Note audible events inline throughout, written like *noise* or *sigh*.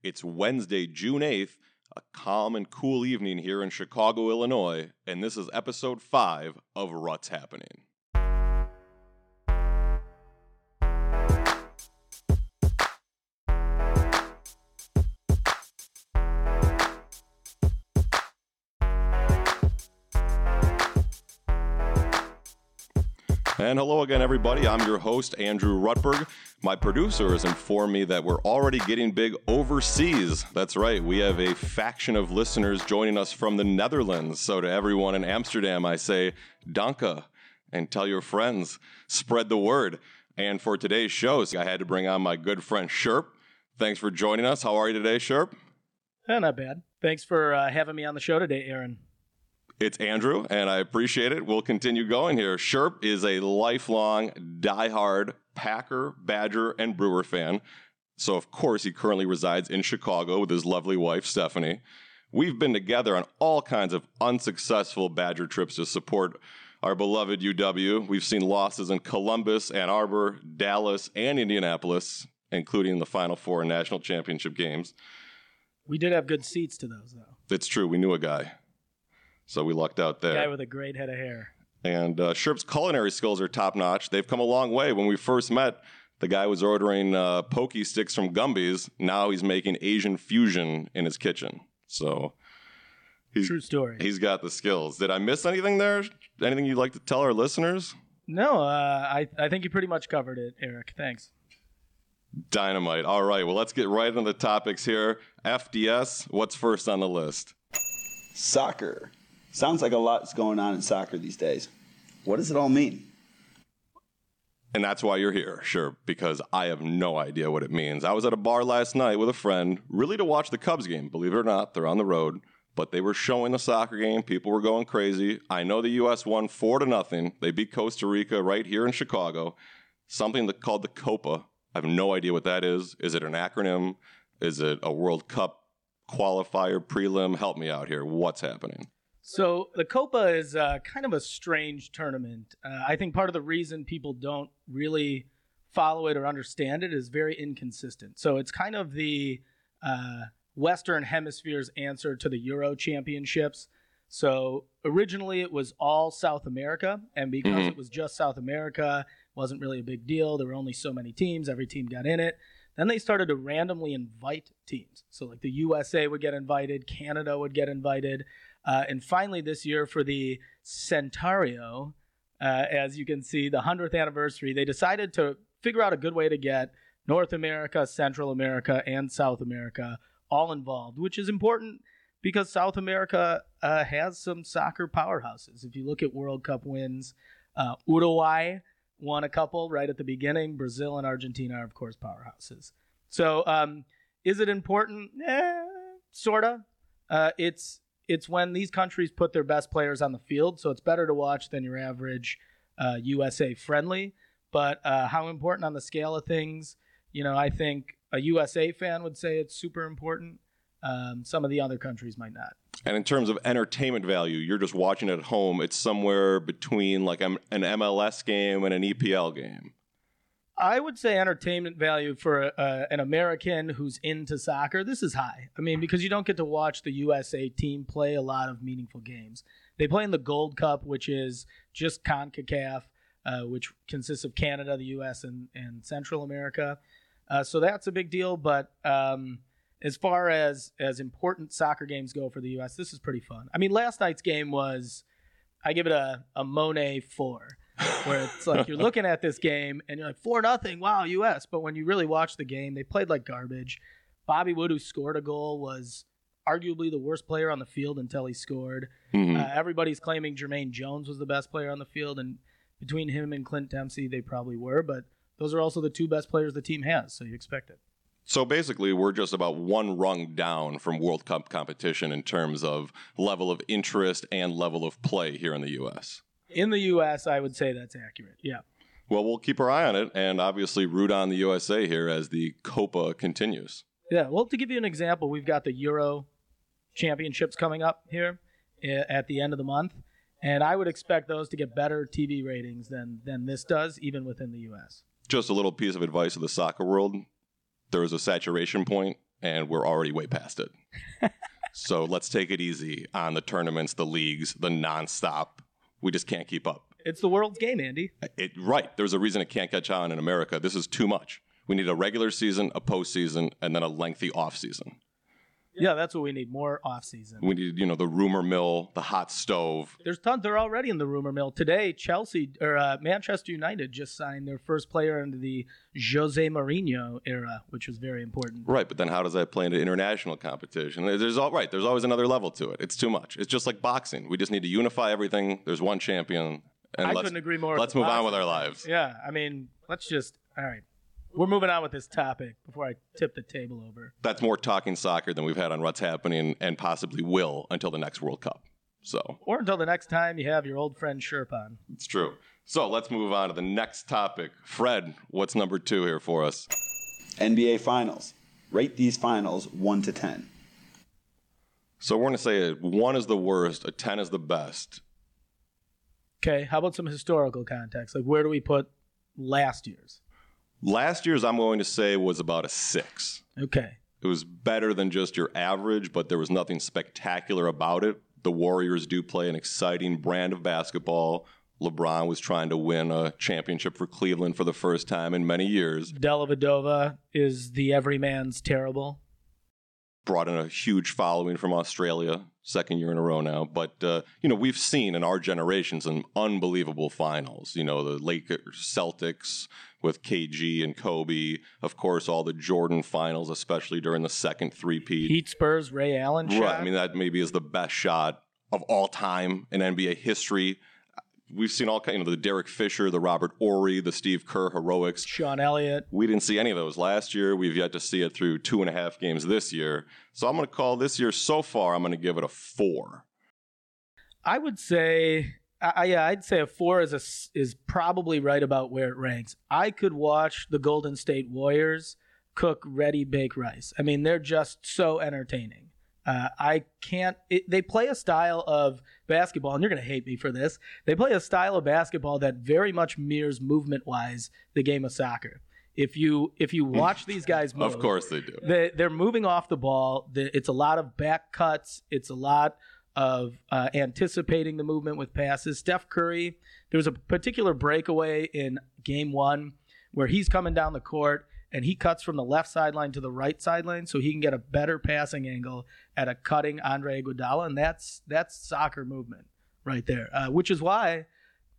It's Wednesday, June 8th, a calm and cool evening here in Chicago, Illinois, and this is episode 5 of Ruts Happening. And hello again, everybody. I'm your host, Andrew Rutberg. My producer has informed me that we're already getting big overseas. That's right, we have a faction of listeners joining us from the Netherlands. So, to everyone in Amsterdam, I say, Danke, and tell your friends, spread the word. And for today's show, I had to bring on my good friend Sherp. Thanks for joining us. How are you today, Sherp? Eh, not bad. Thanks for uh, having me on the show today, Aaron. It's Andrew, and I appreciate it. We'll continue going here. Sherp is a lifelong, diehard Packer, Badger, and Brewer fan. So, of course, he currently resides in Chicago with his lovely wife, Stephanie. We've been together on all kinds of unsuccessful Badger trips to support our beloved UW. We've seen losses in Columbus, Ann Arbor, Dallas, and Indianapolis, including the Final Four national championship games. We did have good seats to those, though. It's true. We knew a guy. So we lucked out there. Guy with a great head of hair. And uh, Sherp's culinary skills are top notch. They've come a long way. When we first met, the guy was ordering uh, pokey sticks from Gumby's. Now he's making Asian fusion in his kitchen. So he's, true story. He's got the skills. Did I miss anything there? Anything you'd like to tell our listeners? No, uh, I I think you pretty much covered it, Eric. Thanks. Dynamite. All right. Well, let's get right into the topics here. FDS. What's first on the list? Soccer. Sounds like a lot's going on in soccer these days. What does it all mean? And that's why you're here, sure, because I have no idea what it means. I was at a bar last night with a friend, really to watch the Cubs game. Believe it or not, they're on the road, but they were showing the soccer game. People were going crazy. I know the U.S. won four to nothing. They beat Costa Rica right here in Chicago. Something that called the Copa. I have no idea what that is. Is it an acronym? Is it a World Cup qualifier prelim? Help me out here. What's happening? So the Copa is uh, kind of a strange tournament. Uh, I think part of the reason people don't really follow it or understand it is very inconsistent. So it's kind of the uh, Western Hemisphere's answer to the Euro Championships. So originally it was all South America, and because mm-hmm. it was just South America, wasn't really a big deal. There were only so many teams; every team got in it. Then they started to randomly invite teams. So like the USA would get invited, Canada would get invited. Uh, and finally, this year for the Centenario, uh, as you can see, the 100th anniversary, they decided to figure out a good way to get North America, Central America, and South America all involved, which is important because South America uh, has some soccer powerhouses. If you look at World Cup wins, uh, Uruguay won a couple right at the beginning. Brazil and Argentina are, of course, powerhouses. So, um, is it important? Eh, sorta. Uh, it's it's when these countries put their best players on the field, so it's better to watch than your average uh, USA friendly. But uh, how important on the scale of things? You know, I think a USA fan would say it's super important. Um, some of the other countries might not. And in terms of entertainment value, you're just watching it at home. It's somewhere between like an MLS game and an EPL game. I would say entertainment value for uh, an American who's into soccer, this is high. I mean, because you don't get to watch the USA team play a lot of meaningful games. They play in the Gold Cup, which is just CONCACAF, uh, which consists of Canada, the US, and, and Central America. Uh, so that's a big deal. But um, as far as, as important soccer games go for the US, this is pretty fun. I mean, last night's game was, I give it a, a Monet 4 where it's like you're *laughs* looking at this game and you're like four nothing, wow, U.S. But when you really watch the game, they played like garbage. Bobby Wood, who scored a goal, was arguably the worst player on the field until he scored. Mm-hmm. Uh, everybody's claiming Jermaine Jones was the best player on the field, and between him and Clint Dempsey, they probably were. But those are also the two best players the team has, so you expect it. So basically, we're just about one rung down from World Cup competition in terms of level of interest and level of play here in the U.S. In the U.S., I would say that's accurate. Yeah. Well, we'll keep our eye on it and obviously root on the USA here as the Copa continues. Yeah. Well, to give you an example, we've got the Euro Championships coming up here eh, at the end of the month. And I would expect those to get better TV ratings than, than this does, even within the U.S. Just a little piece of advice of the soccer world there is a saturation point and we're already way past it. *laughs* so let's take it easy on the tournaments, the leagues, the nonstop. We just can't keep up. It's the world's game, Andy. It, right. There's a reason it can't catch on in America. This is too much. We need a regular season, a postseason, and then a lengthy off season. Yeah, that's what we need more off season. We need, you know, the rumor mill, the hot stove. There's tons. They're already in the rumor mill today. Chelsea or uh, Manchester United just signed their first player into the Jose Mourinho era, which was very important. Right, but then how does that play into international competition? There's all right. There's always another level to it. It's too much. It's just like boxing. We just need to unify everything. There's one champion. And I let's, couldn't agree more. Let's with move on with our lives. Yeah, I mean, let's just all right. We're moving on with this topic before I tip the table over. That's more talking soccer than we've had on what's happening and possibly will until the next World Cup. So Or until the next time you have your old friend Sherp on. it's true. So let's move on to the next topic. Fred, what's number two here for us? NBA Finals. Rate these finals 1 to 10. So we're going to say a one is the worst, a 10 is the best. Okay, how about some historical context? Like, where do we put last year's? Last year's, I'm going to say, was about a six. Okay, It was better than just your average, but there was nothing spectacular about it. The Warriors do play an exciting brand of basketball. LeBron was trying to win a championship for Cleveland for the first time in many years. Dellavedova is the everyman's terrible. Brought in a huge following from Australia, second year in a row now. But, uh, you know, we've seen in our generation some unbelievable finals. You know, the Lakers, Celtics with KG and Kobe. Of course, all the Jordan finals, especially during the second three-peat. Heat Spurs, Ray Allen shot. I mean, that maybe is the best shot of all time in NBA history. We've seen all kind, you know, the Derek Fisher, the Robert Horry, the Steve Kerr heroics. Sean Elliott. We didn't see any of those last year. We've yet to see it through two and a half games this year. So I'm going to call this year so far. I'm going to give it a four. I would say, I, yeah, I'd say a four is a, is probably right about where it ranks. I could watch the Golden State Warriors cook ready bake rice. I mean, they're just so entertaining. Uh, I can't. It, they play a style of basketball, and you're going to hate me for this. They play a style of basketball that very much mirrors movement-wise the game of soccer. If you if you watch these guys *laughs* move, Of course they do. they, they're moving off the ball. It's a lot of back cuts. It's a lot of uh, anticipating the movement with passes. Steph Curry, there was a particular breakaway in game one where he's coming down the court and he cuts from the left sideline to the right sideline so he can get a better passing angle at a cutting Andre Iguodala, and that's that's soccer movement right there. Uh, which is why.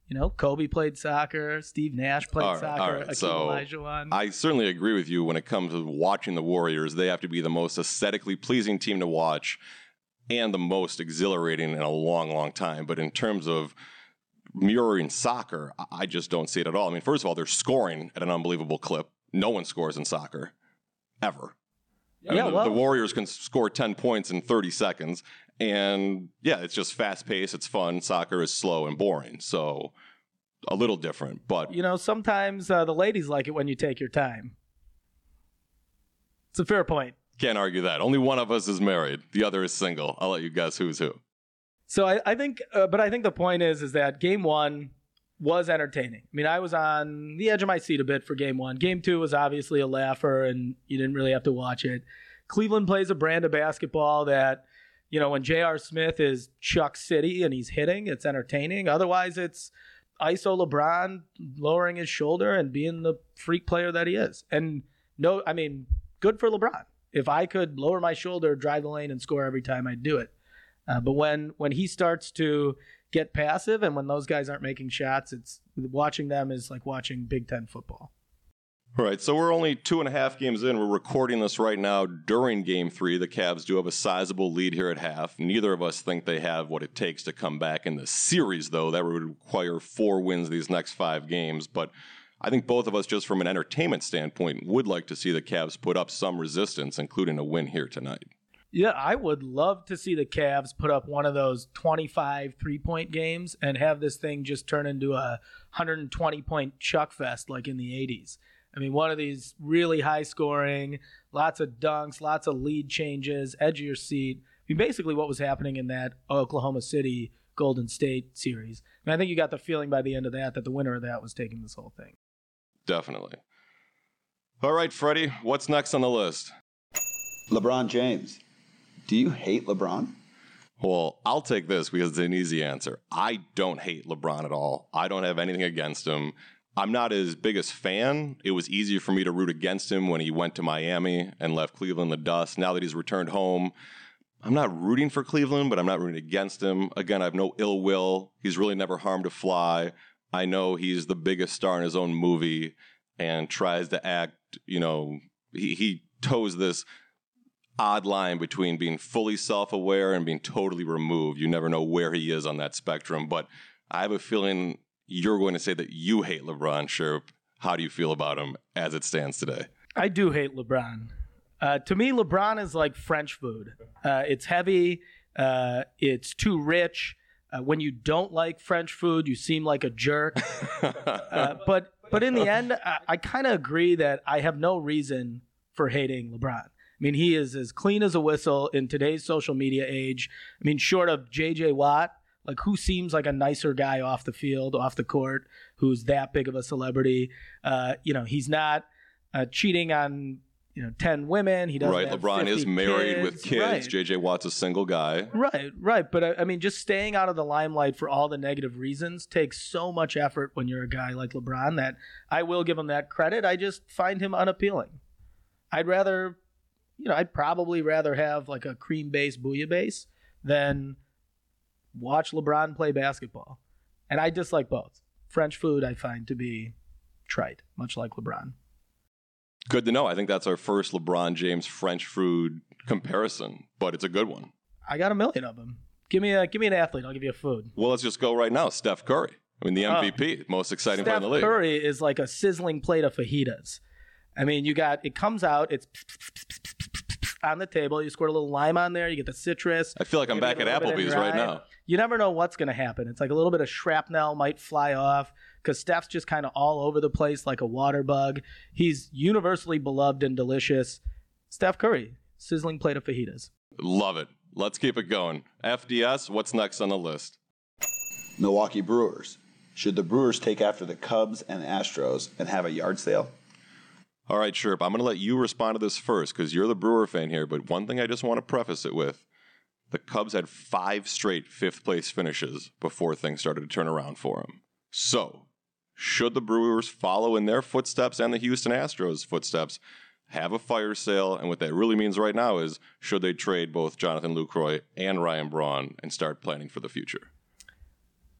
You know, Kobe played soccer. Steve Nash played All right, soccer. right. So, Olajuwon. I certainly agree with you when it comes to watching the Warriors. They have to be the most aesthetically pleasing team to watch and the most exhilarating in a long, long time. But in terms of mirroring soccer, I just don't see it at all. I mean, first of all, they're scoring at an unbelievable clip. No one scores in soccer, ever. I mean, Yeah, the, well- the Warriors can score 10 points in 30 seconds. And yeah, it's just fast paced, it's fun. Soccer is slow and boring. So a little different, but you know, sometimes uh, the ladies like it when you take your time. It's a fair point. Can't argue that. Only one of us is married. The other is single. I'll let you guess who's who. So I, I think, uh, but I think the point is, is that game one was entertaining. I mean, I was on the edge of my seat a bit for game one. Game two was obviously a laugher, and you didn't really have to watch it. Cleveland plays a brand of basketball that, you know, when J.R. Smith is Chuck City and he's hitting, it's entertaining. Otherwise, it's ISO LeBron lowering his shoulder and being the freak player that he is. And no, I mean, good for LeBron. If I could lower my shoulder, drive the lane, and score every time, I'd do it. Uh, but when when he starts to get passive and when those guys aren't making shots, it's watching them is like watching Big Ten football. All right, so we're only two and a half games in. We're recording this right now during game three. The Cavs do have a sizable lead here at half. Neither of us think they have what it takes to come back in the series, though. That would require four wins these next five games. But I think both of us, just from an entertainment standpoint, would like to see the Cavs put up some resistance, including a win here tonight. Yeah, I would love to see the Cavs put up one of those 25 three point games and have this thing just turn into a 120 point chuck fest like in the 80s. I mean, one of these really high scoring, lots of dunks, lots of lead changes, edge of your seat. I mean, basically what was happening in that Oklahoma City Golden State series. And I think you got the feeling by the end of that that the winner of that was taking this whole thing. Definitely. All right, Freddie, what's next on the list? LeBron James. Do you hate LeBron? Well, I'll take this because it's an easy answer. I don't hate LeBron at all. I don't have anything against him. I'm not his biggest fan. It was easier for me to root against him when he went to Miami and left Cleveland the dust. Now that he's returned home, I'm not rooting for Cleveland, but I'm not rooting against him. Again, I have no ill will. He's really never harmed a fly. I know he's the biggest star in his own movie and tries to act, you know, he, he toes this odd line between being fully self aware and being totally removed. You never know where he is on that spectrum. But I have a feeling you're going to say that you hate LeBron Sherp. How do you feel about him as it stands today? I do hate LeBron. Uh, to me, LeBron is like French food. Uh, it's heavy. Uh, it's too rich. Uh, when you don't like French food, you seem like a jerk. *laughs* Uh, but but in the end, I, I kind of agree that I have no reason for hating LeBron. I mean, he is as clean as a whistle in today's social media age. I mean, short of J.J. Watt, like who seems like a nicer guy off the field, off the court, who's that big of a celebrity? Uh, you know, he's not uh, cheating on you know 10 women he doesn't right lebron is 50 married with kids Right. jj watt's a single guy Right, right. But I, I mean, just staying out of the limelight for all the negative reasons takes so much effort when you're a guy like LeBron that I will give him that credit. I just find him unappealing. I'd rather, you know, I'd probably rather have like a cream base bouillabaisse than watch LeBron play basketball. And I dislike both. French food I find to be trite, much like LeBron. good to know i think that's our first lebron james french food comparison but it's a good one I got a million of them. Give me a give me an athlete. I'll give you a food. well let's just go right now steph curry i mean the ah. Oh. mvp most exciting player in the league Curry is like a sizzling plate of fajitas. I mean, you got it comes out, it's on the table. You squirt a little lime on there. You get the citrus. i feel like i'm back at little bit of applebee's right now You never know what's going to happen. It's like a little bit of shrapnel might fly off because Steph's just kind of all over the place like a water bug. He's universally beloved and delicious. Steph Curry, sizzling plate of fajitas. love it let's keep it going fds what's next on the list Milwaukee Brewers. Should the Brewers take after the Cubs and Astros and have a yard sale? All right, Sherp, I'm going to let you respond to this first because you're the Brewer fan here. But one thing I just want to preface it with the Cubs had five straight fifth place finishes before things started to turn around for them. So, should the Brewers follow in their footsteps and the Houston Astros' footsteps, have a fire sale? And what that really means right now is should they trade both Jonathan Lucroy and Ryan Braun and start planning for the future?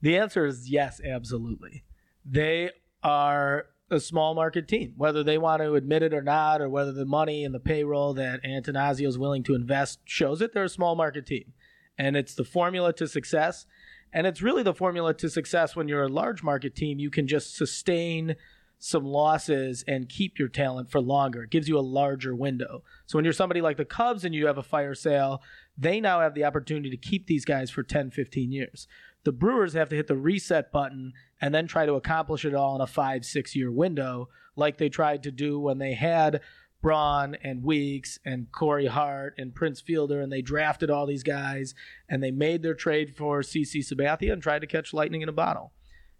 The answer is yes, absolutely. They are a small market team, whether they want to admit it or not, or whether the money and the payroll that Attanasio is willing to invest shows it. They're a small market team, and it's the formula to success. And it's really the formula to success when you're a large market team. You can just sustain some losses and keep your talent for longer. It gives you a larger window. So when you're somebody like the Cubs and you have a fire sale, they now have the opportunity to keep these guys for 10, 15 years. The Brewers have to hit the reset button and then try to accomplish it all in a five, six year window, like they tried to do when they had Braun and Weeks and Corey Hart and Prince Fielder, and they drafted all these guys and they made their trade for CC Sabathia and tried to catch lightning in a bottle.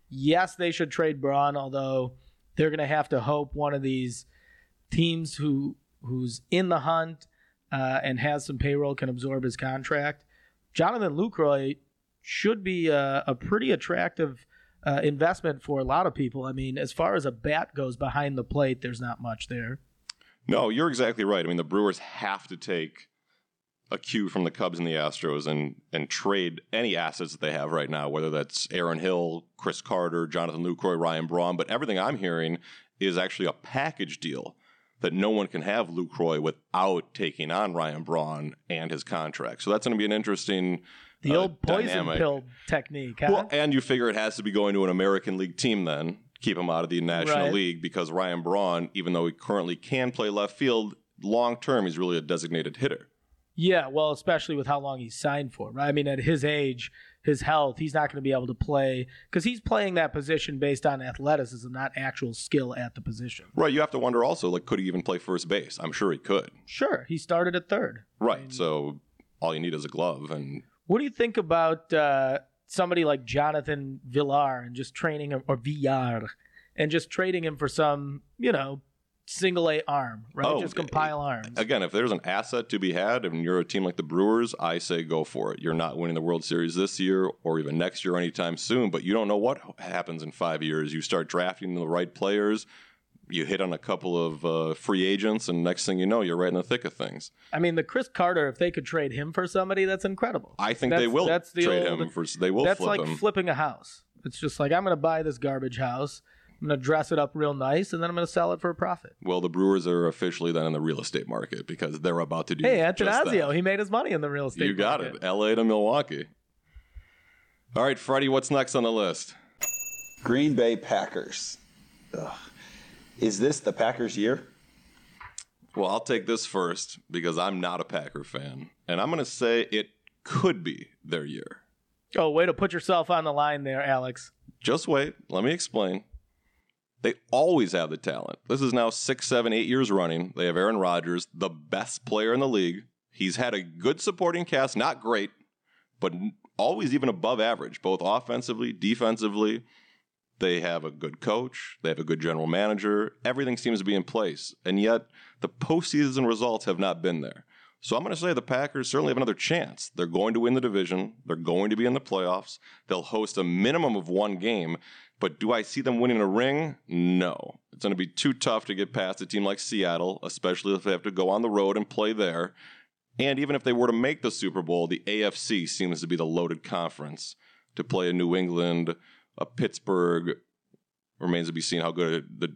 Yes, they should trade Braun, although they're going to have to hope one of these teams who who's in the hunt uh, and has some payroll can absorb his contract. Jonathan Lucroy should be a, a pretty attractive uh, investment for a lot of people. I mean, as far as a bat goes behind the plate, there's not much there. No, you're exactly right. I mean, the Brewers have to take a cue from the Cubs and the Astros and and trade any assets that they have right now, whether that's Aaron Hill, Chris Carter, Jonathan Lucroy, Ryan Braun. But everything I'm hearing is actually a package deal that no one can have Lucroy without taking on Ryan Braun and his contract. So that's going to be an interesting. The uh, old poison dynamic. pill technique. Huh? Well, and you figure it has to be going to an American League team then, keep him out of the National Right. League because Ryan Braun, even though he currently can play left field, long term he's really a designated hitter. Yeah, well, especially with how long he's signed for. Right? I mean, at his age, his health, he's not going to be able to play because he's playing that position based on athleticism, not actual skill at the position. Right. You have to wonder also, like, could he even play first base? I'm sure he could. Sure, he started at third. Right. So all you need is a glove, and What do you think about uh, somebody like Jonathan Villar and just training him, or Villar, and just trading him for some, you know, single A arm, right? Oh, just compile arms. Again, if there's an asset to be had and you're a team like the Brewers, I say go for it. You're not winning the World Series this year or even next year anytime soon, but you don't know what happens in five years. You start drafting the right players, you hit on a couple of uh, free agents, and next thing you know, you're right in the thick of things. I mean, the Chris Carter, if they could trade him for somebody, that's incredible. I think That's- they will that's the trade old- him for. They will that's flip like him. flipping a house. It's just like I'm going to buy this garbage house. I'm going to dress it up real nice, and then I'm going to sell it for a profit. well, the Brewers are officially then in the real estate market because they're about to do. Hey, just Attanasio, he made his money in the real estate. You got market. it. L.A. to Milwaukee. All right, Freddie, what's next on the list? Green Bay Packers. Ugh. Is this the Packers' year? Well, I'll take this first because I'm not a Packer fan, and I'm going to say it could be their year. Oh, way to put yourself on the line there, Alex. Just wait. Let me explain. They always have the talent. This is now six, seven, eight years running. They have Aaron Rodgers, the best player in the league. He's had a good supporting cast, not great, but always even above average, both offensively, defensively. They have a good coach. They have a good general manager. Everything seems to be in place. And yet, the postseason results have not been there. So I'm going to say the Packers certainly have another chance. They're going to win the division. They're going to be in the playoffs. They'll host a minimum of one game. But do I see them winning a ring? No. It's going to be too tough to get past a team like Seattle, especially if they have to go on the road and play there. And even if they were to make the Super Bowl, the AFC seems to be the loaded conference to play a New England, a Pittsburgh. Remains to be seen how good the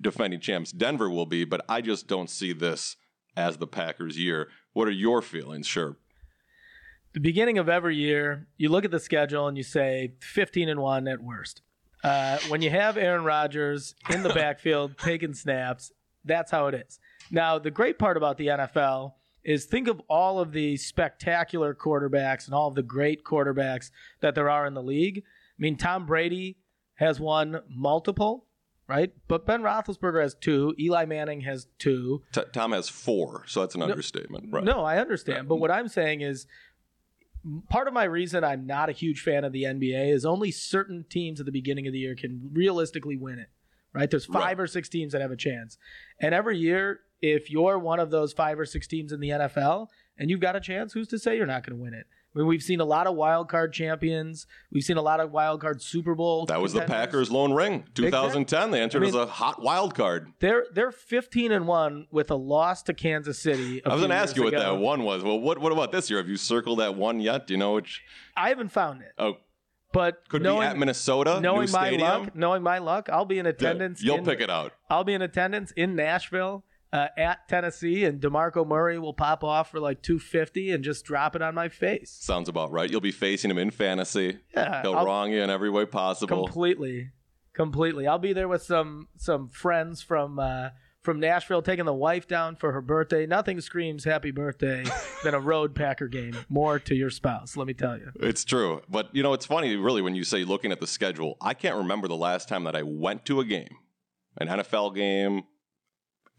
defending champs Denver will be, but I just don't see this as the Packers' year. What are your feelings? Sure. The beginning of every year, you look at the schedule and you say 15 and 1 at worst. Uh, when you have Aaron Rodgers in the *laughs* backfield taking snaps, that's how it is. Now, the great part about the NFL is think of all of the spectacular quarterbacks and all of the great quarterbacks that there are in the league. I mean, Tom Brady has won multiple, right? But Ben Roethlisberger has two. Eli Manning has two. T- Tom has four, so that's an understatement. Right. No, I understand. But what I'm saying is part of my reason I'm not a huge fan of the NBA is only certain teams at the beginning of the year can realistically win it. Right? There's five Right. or six teams that have a chance. And every year, if you're one of those five or six teams in the NFL and you've got a chance, who's to say you're not going to win it? I mean, we've seen a lot of wild card champions. We've seen a lot of wild card Super Bowl. That was the. Packers' lone ring. 2010, they entered I mean- as a hot wild card. They're they're 15 and one with a loss to Kansas City. I was going to ask you what that one was. Well, what what about this year? Have you circled that one yet? Do you know which? I haven't found it, Oh, but could knowing, be at Minnesota. knowing my stadium. luck, knowing my luck, I'll be in Yeah, attendance. You'll in- pick it out. I'll be in attendance in Nashville uh, at Tennessee, and Demarco Murray will pop off for like 250 and just drop it on my face. Sounds about right. You'll be facing him in fantasy. Yeah, He'll I'll- wrong you in every way possible. completely, completely. I'll be there with some some friends from uh, from Nashville, taking the wife down for her birthday. Nothing screams happy birthday *laughs* than a road Packer game. More to your spouse, let me tell you. It's true. But, you know, it's funny, really, when you say looking at the schedule. I can't remember the last time that I went to a game, an NFL game,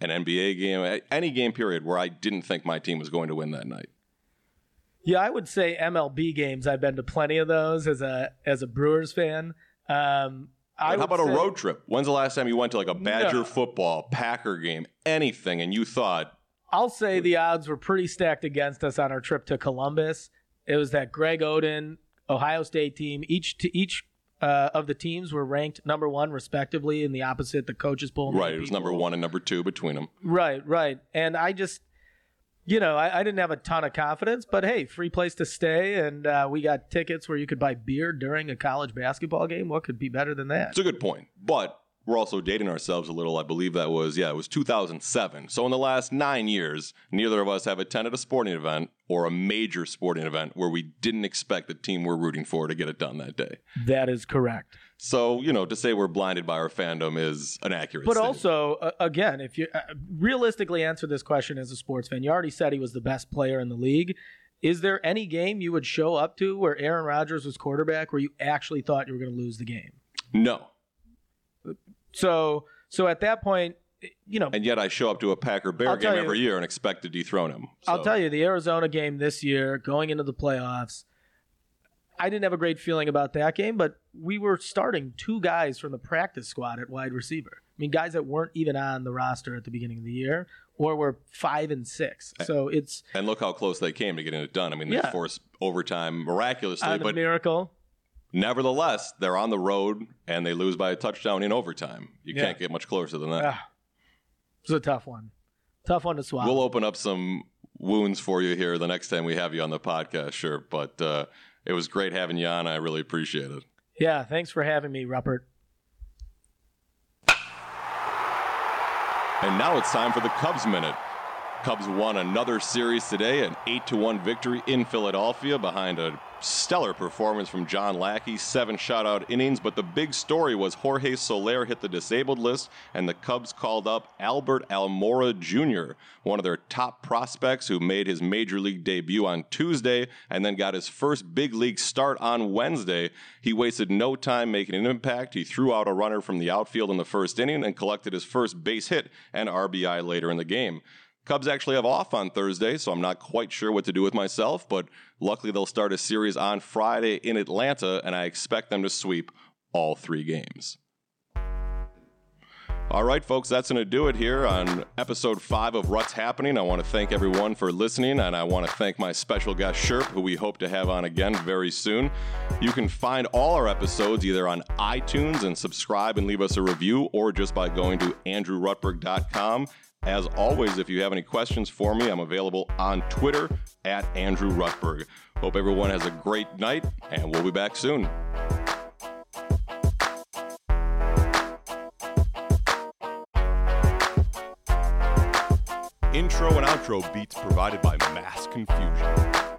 an NBA game, any game period where I didn't think my team was going to win that night. Yeah, I would say MLB games. I've been to plenty of those as a as a Brewers fan. Um, how about a road trip? When's the last time you went to like a Badger No. football, Packer game, anything, and you thought, I'll say the odds were pretty stacked against us on our trip to Columbus. It was that Greg Oden Ohio State team. Each to each uh, of the teams were ranked number one respectively in the opposite the coaches poll. right, it was number one and number two between them. Right, right. And I just, you know, I, I didn't have a ton of confidence, but hey, free place to stay, and uh, we got tickets where you could buy beer during a college basketball game. What could be better than that? It's a good point. But we're also dating ourselves a little. I believe that was, yeah, it was 2007. So in the last nine years, neither of us have attended a sporting event or a major sporting event where we didn't expect the team we're rooting for to get it done that day. That is correct. So, you know, to say we're blinded by our fandom is an accurate But statement. also, uh, again, if you uh, realistically answer this question as a sports fan, you already said he was the best player in the league. Is there any game you would show up to where Aaron Rodgers was quarterback where you actually thought you were going to lose the game? No. So, so at that point, you know, And yet I show up to a Packer Bear I'll game you- every year and expect to dethrone him. I'll tell you, the Arizona game this year, going into the playoffs, I didn't have a great feeling about that game, but we were starting two guys from the practice squad at wide receiver. I mean, guys that weren't even on the roster at the beginning of the year or were five and six. So it's And look how close they came to getting it done. I mean, they Yeah. forced overtime miraculously, but miracle. Nevertheless, they're on the road and they lose by a touchdown in overtime. You Yeah. can't get much closer than that. Ah, it's a tough one. Tough one to swallow. We'll open up some wounds for you here the next time we have you on the podcast, sure. But uh, it was great having you on. I really appreciate it. yeah, thanks for having me, Rupert. And now it's time for the Cubs Minute. Cubs won another series today, an 8 to 1 victory in Philadelphia behind a stellar performance from John Lackey, seven shutout innings. But the big story was Jorge Soler hit the disabled list, and the Cubs called up Albert Almora Jr., one of their top prospects who made his major league debut on Tuesday and then got his first big league start on Wednesday. He wasted no time making an impact. He threw out a runner from the outfield in the first inning and collected his first base hit and RBI later in the game. Cubs actually have off on Thursday, so I'm not quite sure what to do with myself, but luckily they'll start a series on Friday in Atlanta, and I expect them to sweep all three games. All right, folks, that's going to do it here on episode five of What's Happening. I want to thank everyone for listening, and I want to thank my special guest, Sherp, who we hope to have on again very soon. You can find all our episodes either on iTunes and subscribe and leave us a review, or just by going to andrewrutberg.com. As always, if you have any questions for me, I'm available on Twitter at Andrew Rutberg. Hope everyone has a great night, and we'll be back soon. Intro and outro beats provided by Mass Confusion.